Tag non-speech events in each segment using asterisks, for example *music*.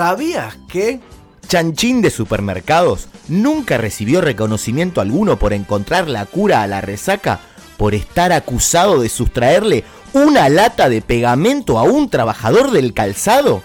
¿Sabías que? Chanchín de Supermercados nunca recibió reconocimiento alguno por encontrar la cura a la resaca por estar acusado de sustraerle una lata de pegamento a un trabajador del calzado?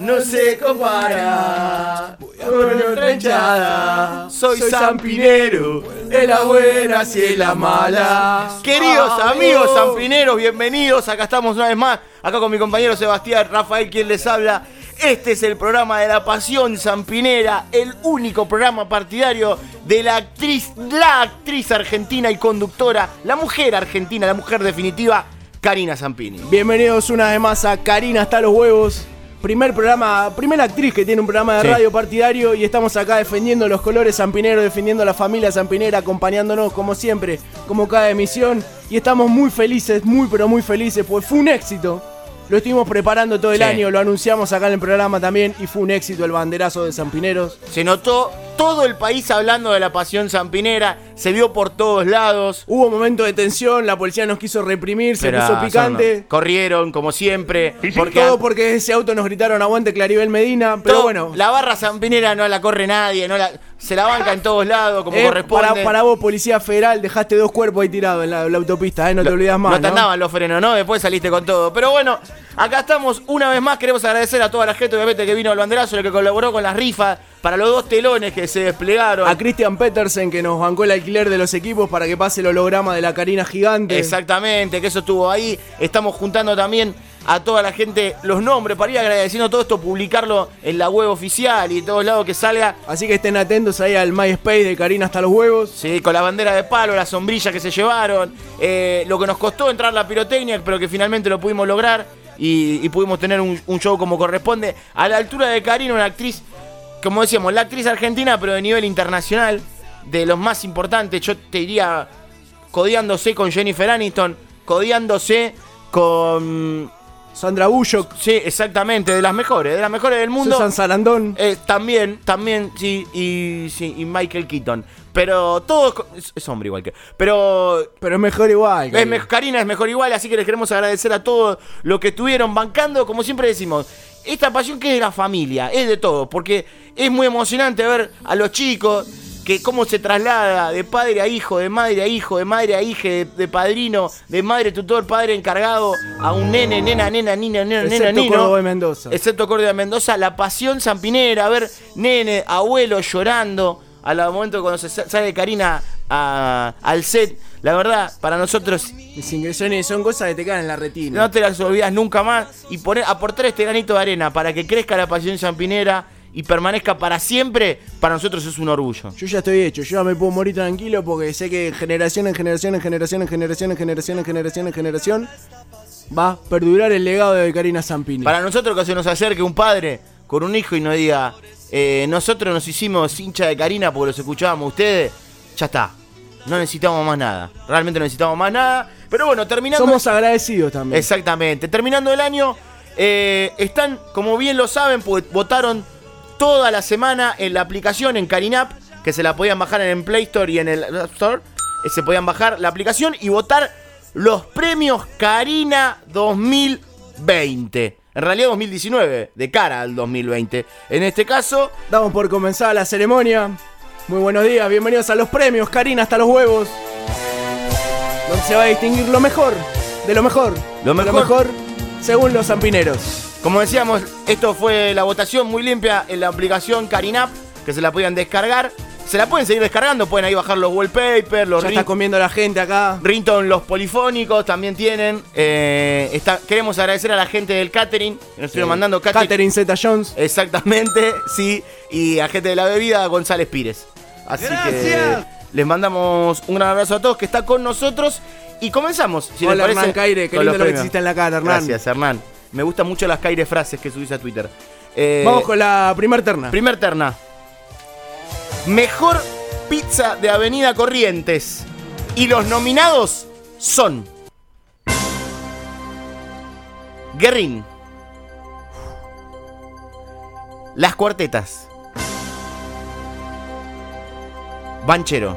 No se compara con otra hinchada. Soy Zampinero, en la buena y en la mala. Queridos amigos zampineros, bienvenidos. Acá estamos una vez más, acá con mi compañero Sebastián Rafael, quien les habla. Este es el programa de la pasión zampinera, el único programa partidario de la actriz, la actriz argentina y conductora, la mujer argentina, la mujer definitiva, Karina Zampini. Bienvenidos una vez más a Karina hasta los huevos primer programa, primera actriz que tiene un programa de radio partidario y estamos acá defendiendo los colores zampineros, defendiendo a la familia zampinera, acompañándonos como siempre, como cada emisión. Y estamos muy felices, muy pero muy felices, pues fue un éxito lo estuvimos preparando todo el año, lo anunciamos acá en el programa también y fue un éxito el banderazo de Zampineros. Se notó todo el país hablando de la pasión zampinera, se vio por todos lados. Hubo momentos de tensión, la policía nos quiso reprimir, se puso picante. Corrieron, como siempre. Porque todo porque ese auto nos gritaron aguante Claribel Medina, pero bueno. La barra zampinera no la corre nadie, no la, se la banca en todos lados, como eh, corresponde. Para, vos, Policía Federal, dejaste dos cuerpos ahí tirados en la, autopista, eh, no te olvidas más. No te andaban los frenos, ¿no? Después saliste con todo. Pero bueno, Acá estamos una vez más. Queremos agradecer a toda la gente, obviamente, que vino al banderazo, el que colaboró con las rifas para los dos telones que se desplegaron. A Christian Petersen, que nos bancó el alquiler de los equipos para que pase el holograma de la Karina Gigante. Exactamente, que eso estuvo ahí. Estamos juntando también a toda la gente los nombres para ir agradeciendo todo esto, publicarlo en la web oficial y en todos lados que salga. Así que estén atentos ahí al MySpace de Karina hasta los huevos. Sí, con la bandera de palo, la sombrilla que se llevaron, eh, lo que nos costó entrar la pirotecnia, pero que finalmente lo pudimos lograr y, pudimos tener un, show como corresponde. A la altura de Karina, una actriz, como decíamos, la actriz argentina, pero de nivel internacional, de los más importantes, yo te diría, codiándose con Jennifer Aniston, codiándose con... Sandra Bullock. Sí, exactamente, de las mejores, de las mejores del mundo. Susan Sarandon. Eh, también, también, sí, y, sí, y Michael Keaton. Pero todo es, hombre igual que. Pero. Pero es mejor igual. Karina. Es, mejor igual, así que les queremos agradecer a todos los que estuvieron bancando. Como siempre decimos, esta pasión que es de la familia, es de todo. Porque es muy emocionante ver a los chicos que cómo se traslada de padre a hijo, de madre a hijo, de madre a hija, de, padrino, de madre tutor, padre encargado, a un nene, nena, nena, niña, nena, nena, nino. Córdoba de Mendoza. Excepto Córdoba de Mendoza, la pasión zampinera, a ver nene, abuelo llorando al momento cuando se sale Karina al set. La verdad, para nosotros. Mis ingresiones son cosas que te quedan en la retina. No te las olvidas nunca más. Y poner, aportar este granito de arena para que crezca la pasión champinera y permanezca para siempre, para nosotros es un orgullo. Yo ya estoy hecho, yo ya me puedo morir tranquilo porque sé que generación en generación, en generación, en generación, en generación, en generación, en generación, va a perdurar el legado de Karina Zampini. Para nosotros que se nos acerque un padre con un hijo y nos diga, eh, nosotros nos hicimos hincha de Karina porque los escuchábamos ustedes. Ya está. No necesitamos más nada. Realmente no necesitamos más nada. Pero bueno, terminando. Somos agradecidos también. Exactamente. Terminando el año, eh, están, como bien lo saben, pues votaron toda la semana en la aplicación, en Karinap, que se la podían bajar en el Play Store y en el App Store. Eh, se podían bajar la aplicación y votar los premios Karina 2020. En realidad 2019, de cara al 2020. En este caso... Damos por comenzada la ceremonia. Muy buenos días, bienvenidos a los premios, Karina hasta los huevos. Donde se va a distinguir lo mejor, de lo mejor. Lo mejor, lo mejor según los zampineros. Como decíamos, esto fue la votación muy limpia en la aplicación Karinap, que se la podían descargar. Se la pueden seguir descargando, pueden ahí bajar los wallpapers, los Ya está comiendo la gente acá. Rington, los polifónicos también tienen. Eh, queremos agradecer a la gente del catering, que nos estuvieron mandando catering. Catering Z Jones. Exactamente, *laughs* sí. Y a gente de la bebida, González Pires. Así que les mandamos un gran abrazo a todos que está con nosotros. Y comenzamos. Si Hola, Hernán Caire, qué lindo lo que hiciste en la cara, Hernán. Gracias, Hernán. Me gustan mucho las Caire frases que subís a Twitter. Eh, Vamos con la primer terna. Primer terna. Mejor pizza de Avenida Corrientes. Y los nominados son. Guerrín. Las cuartetas. Banchero.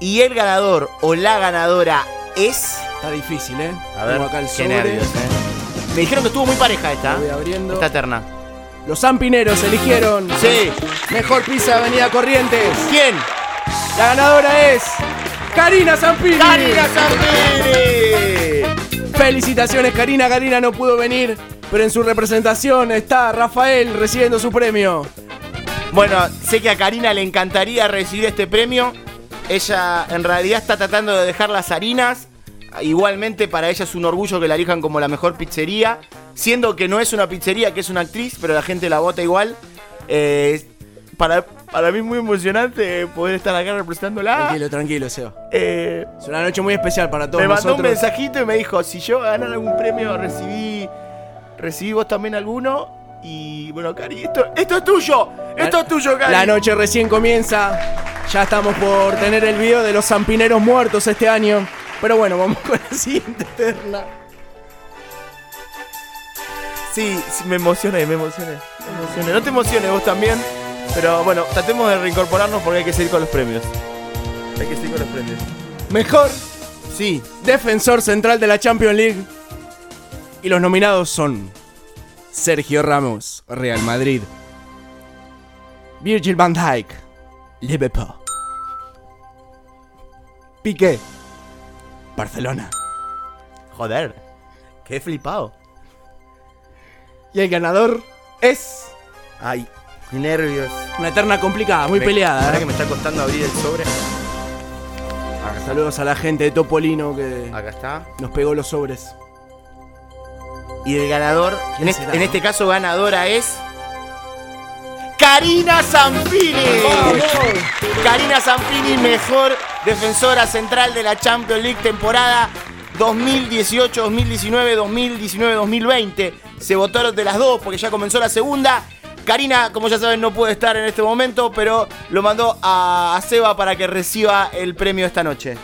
Y el ganador o la ganadora es. Está difícil, ¿eh? A ver, qué nervios, eh. Me dijeron que estuvo muy pareja esta. Lo voy abriendo. Esta terna. Los Zampineros eligieron Sí. Mejor Pizza de Avenida Corrientes. ¿Quién? La ganadora es Karina Zampini. ¡Karina Zambini! Felicitaciones, Karina. Karina no pudo venir, pero en su representación está Rafael recibiendo su premio. Bueno, sé que a Karina le encantaría recibir este premio. Ella en realidad está tratando de dejar las harinas. Igualmente para ella es un orgullo que la elijan como la mejor pizzería. Siendo que no es una pizzería, que es una actriz, pero la gente la vota igual. Eh, para, para mí es muy emocionante poder estar acá representándola. Tranquilo, tranquilo, Seba. Eh, Es una noche muy especial para todos me mandó un mensajito y me dijo, si yo ganar algún premio, recibí, recibí vos también alguno. Y bueno, Cari, esto, esto es tuyo. Esto es tuyo, Cari. La noche recién comienza. Ya estamos por tener el video de los zampineros muertos este año. Pero bueno, vamos *laughs* con la siguiente terna. Sí, sí, me emocioné, me emocioné, me emocioné. No te emociones vos también, pero bueno, tratemos de reincorporarnos porque hay que seguir con los premios. Hay que seguir con los premios. Mejor Sí, defensor central de la Champions League. Y los nominados son Sergio Ramos, Real Madrid. Virgil van Dijk, Liverpool. Piqué, Barcelona. joder, qué flipado. Y el ganador es Ay, qué nervios. una terna complicada, muy Me- peleada. ¿verdad ¿eh? que me está costando abrir el sobre? Saludos a la gente de Topolino que Acá está. nos pegó los sobres. Y el ganador, en, ¿Quién este, este caso ganadora es... Karina Zampini. Karina Zampini, mejor defensora central de la Champions League temporada 2018, 2019, 2019, 2020. Se votaron de las dos porque ya comenzó la segunda. Karina, como ya saben, no puede estar en este momento, pero lo mandó a, Seba para que reciba el premio esta noche.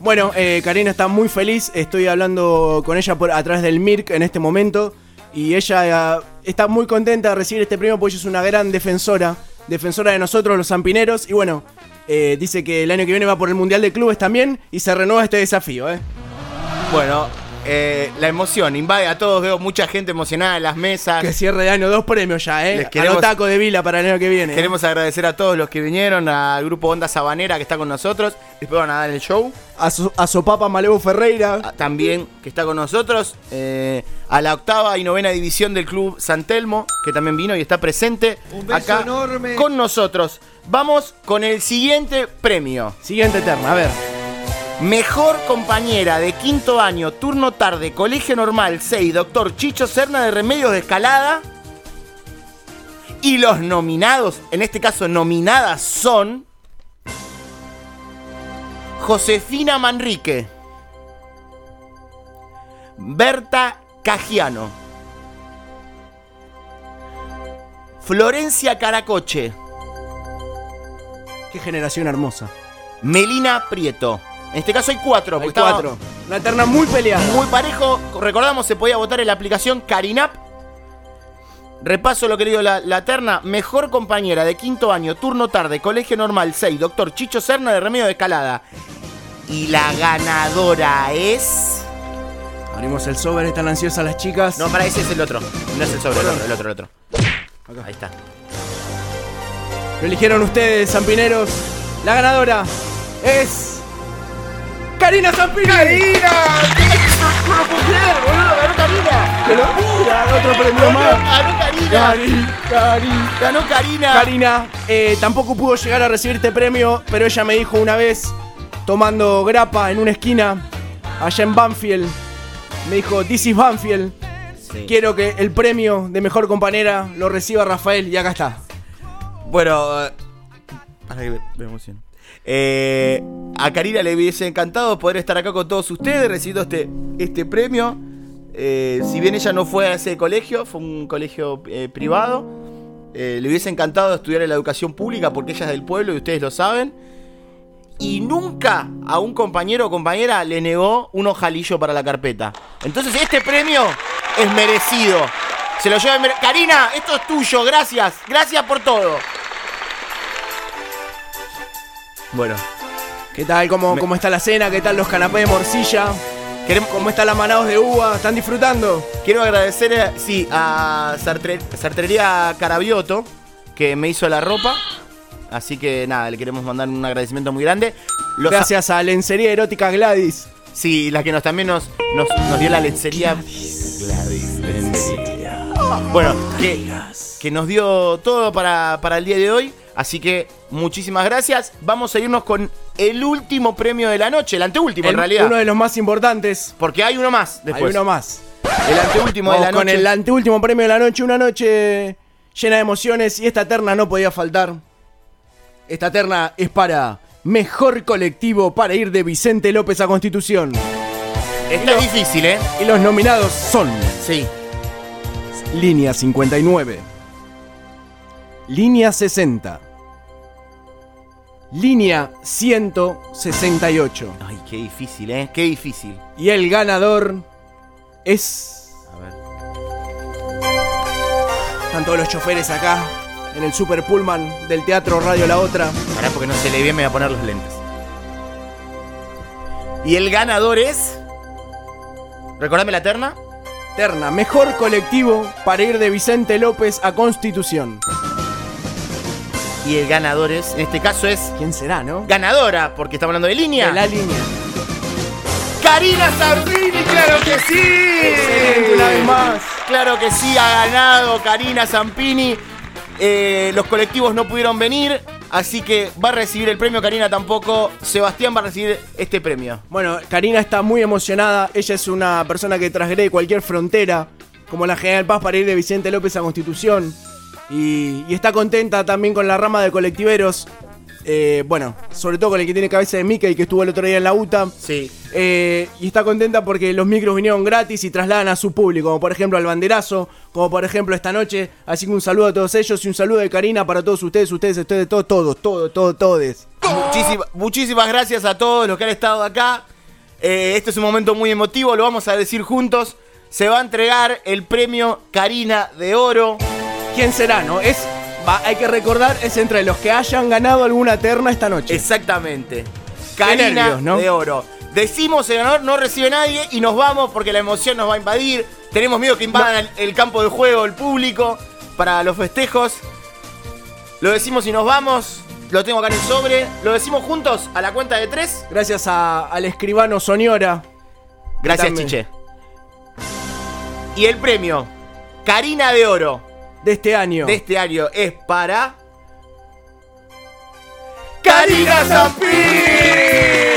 Bueno, eh, Karina está muy feliz. Estoy hablando con ella por, a través del MIRC en este momento. Y ella eh, está muy contenta de recibir este premio porque ella es una gran defensora. Defensora de nosotros, los zampineros. Y bueno, eh, dice que el año que viene va por el Mundial de Clubes también. Y se renueva este desafío, ¿eh? Bueno, eh, la emoción invade a todos. Veo mucha gente emocionada en las mesas. Que cierre de año, dos premios ya, ¿eh? Les queremos- taco de vila para el año que viene. ¿eh? Queremos agradecer a todos los que vinieron, al grupo Onda Sabanera que está con nosotros. Después van a dar el show. A, su, a Sopapa Malevo Ferreira. A- También que está con nosotros. eh, a la octava y novena división del Club San Telmo, que también vino y está presente Un beso acá enorme. con nosotros. Vamos con el siguiente premio. Siguiente terna, a ver. Mejor compañera de quinto año, turno tarde, colegio normal 6, doctor Chicho Serna de Remedios de Escalada. Y los nominados, en este caso nominadas son Josefina Manrique, Berta Cagiano, Florencia Caracoche, Qué generación hermosa. Melina Prieto. En este caso hay cuatro, Hay estaba- cuatro. Una terna muy peleada. Muy parejo. Recordamos, se podía votar en la aplicación Carinap. Repaso lo que le digo la, la terna. Mejor compañera de quinto año, turno tarde, colegio normal 6, doctor Chicho Serna de Remedio de Escalada. Y la ganadora es. Abrimos el sobre, están ansiosas las chicas. No, para ese es el otro. No es el sobre, el otro, el otro, el otro. Acá. Ahí está. Lo eligieron ustedes, Zampineros. La ganadora es. ¡Karina Zampini! ¡Karina! ¡No lo puedo creer, boludo! ¡Ganó Karina! ¡Qué locura! Otro premio más. ¡Ganó Karina! Cari, Cari. ¡Ganó Karina! Karina eh, tampoco pudo llegar a recibir este premio, pero ella me dijo una vez, tomando grapa en una esquina, allá en Banfield, me dijo, This is Banfield, Sí. quiero que el premio de mejor compañera lo reciba Rafael, y acá está. Bueno, eh, para que me emociono. Eh, a Karina le hubiese encantado poder estar acá con todos ustedes recibiendo este, este premio. Eh, si bien ella no fue a ese colegio, fue un colegio eh, privado. le hubiese encantado estudiar en la educación pública porque ella es del pueblo y ustedes lo saben. Y nunca a un compañero o compañera le negó un ojalillo para la carpeta. Entonces este premio es merecido. Se lo lleva... Karina, esto es tuyo, gracias. Gracias por todo. Bueno, ¿Qué tal? ¿Cómo, Me- ¿Cómo está la cena? ¿Qué tal los canapés de morcilla? ¿Cómo están las manados de uva? ¿Están disfrutando? Quiero agradecer, eh, sí, a Sartre- Sartrería Carabioto, que me hizo la ropa. Así que nada, le queremos mandar un agradecimiento muy grande. Los- Gracias a Lencería Erótica Gladys. Sí, la que nos también nos, nos, nos dio la lencería. Gladys, lencería. Bueno, que, que nos dio todo para, para el día de hoy. Así que muchísimas gracias. Vamos a irnos con el último premio de la noche, el anteúltimo en El- realidad. Uno de los más importantes. Porque hay uno más después. Hay uno más. El anteúltimo de la con noche. el anteúltimo premio de la noche. Una noche llena de emociones y esta terna no podía faltar. Esta terna es para Mejor Colectivo para ir de Vicente López a Constitución. Está difícil, ¿eh? Y los nominados son Sí. Línea 59, Línea 60, Línea 168. Ay, qué difícil, ¿eh? Qué difícil. Y el ganador es... A ver. Están todos los choferes acá en el Super Pullman del Teatro Radio La Otra. Pará porque no se le ve, me voy a poner los lentes. Y el ganador es. Recordame la terna. Terna, mejor colectivo para ir de Vicente López a Constitución. Y el ganador es. En este caso es. ¿Quién será, no? Ganadora, porque estamos hablando de línea. De la línea. Karina Zampini, claro que sí. Excelente, una vez más. Claro que sí, ha ganado Karina Zampini. Eh, los colectivos no pudieron venir, así que va a recibir el premio. Karina tampoco. Sebastián va a recibir este premio. Bueno, Karina está muy emocionada. Ella es una persona que trasgrede cualquier frontera, como la General Paz, para ir de Vicente López a Constitución. Y, y está contenta también con la rama de colectiveros. Eh, bueno, sobre todo con el que tiene cabeza de Mickey, que estuvo el otro día en la UTA. Sí. Eh, y está contenta porque los micros vinieron gratis y trasladan a su público, como por ejemplo al banderazo, como por ejemplo esta noche. Así que un saludo a todos ellos y un saludo de Karina para todos ustedes, ustedes, ustedes, todos, todos, todos, todos, todos. Muchísimas, muchísimas gracias a todos los que han estado acá. Eh, este es un momento muy emotivo, lo vamos a decir juntos. Se va a entregar el premio Karina de Oro. ¿Quién será, no? Es, va, hay que recordar, es entre los que hayan ganado alguna terna esta noche. Exactamente. Karina nervios, ¿no? de Oro. Decimos el ganador, no recibe nadie y nos vamos porque la emoción nos va a invadir. Tenemos miedo que invadan el, el campo de juego, el público, para los festejos. Lo decimos y nos vamos. Lo tengo acá en el sobre. Lo decimos juntos a la cuenta de tres. Gracias a- al escribano Soñora. Gracias. Chiche. Y el premio Karina de Oro de este año. de este año es para. ¡Karina Zampini!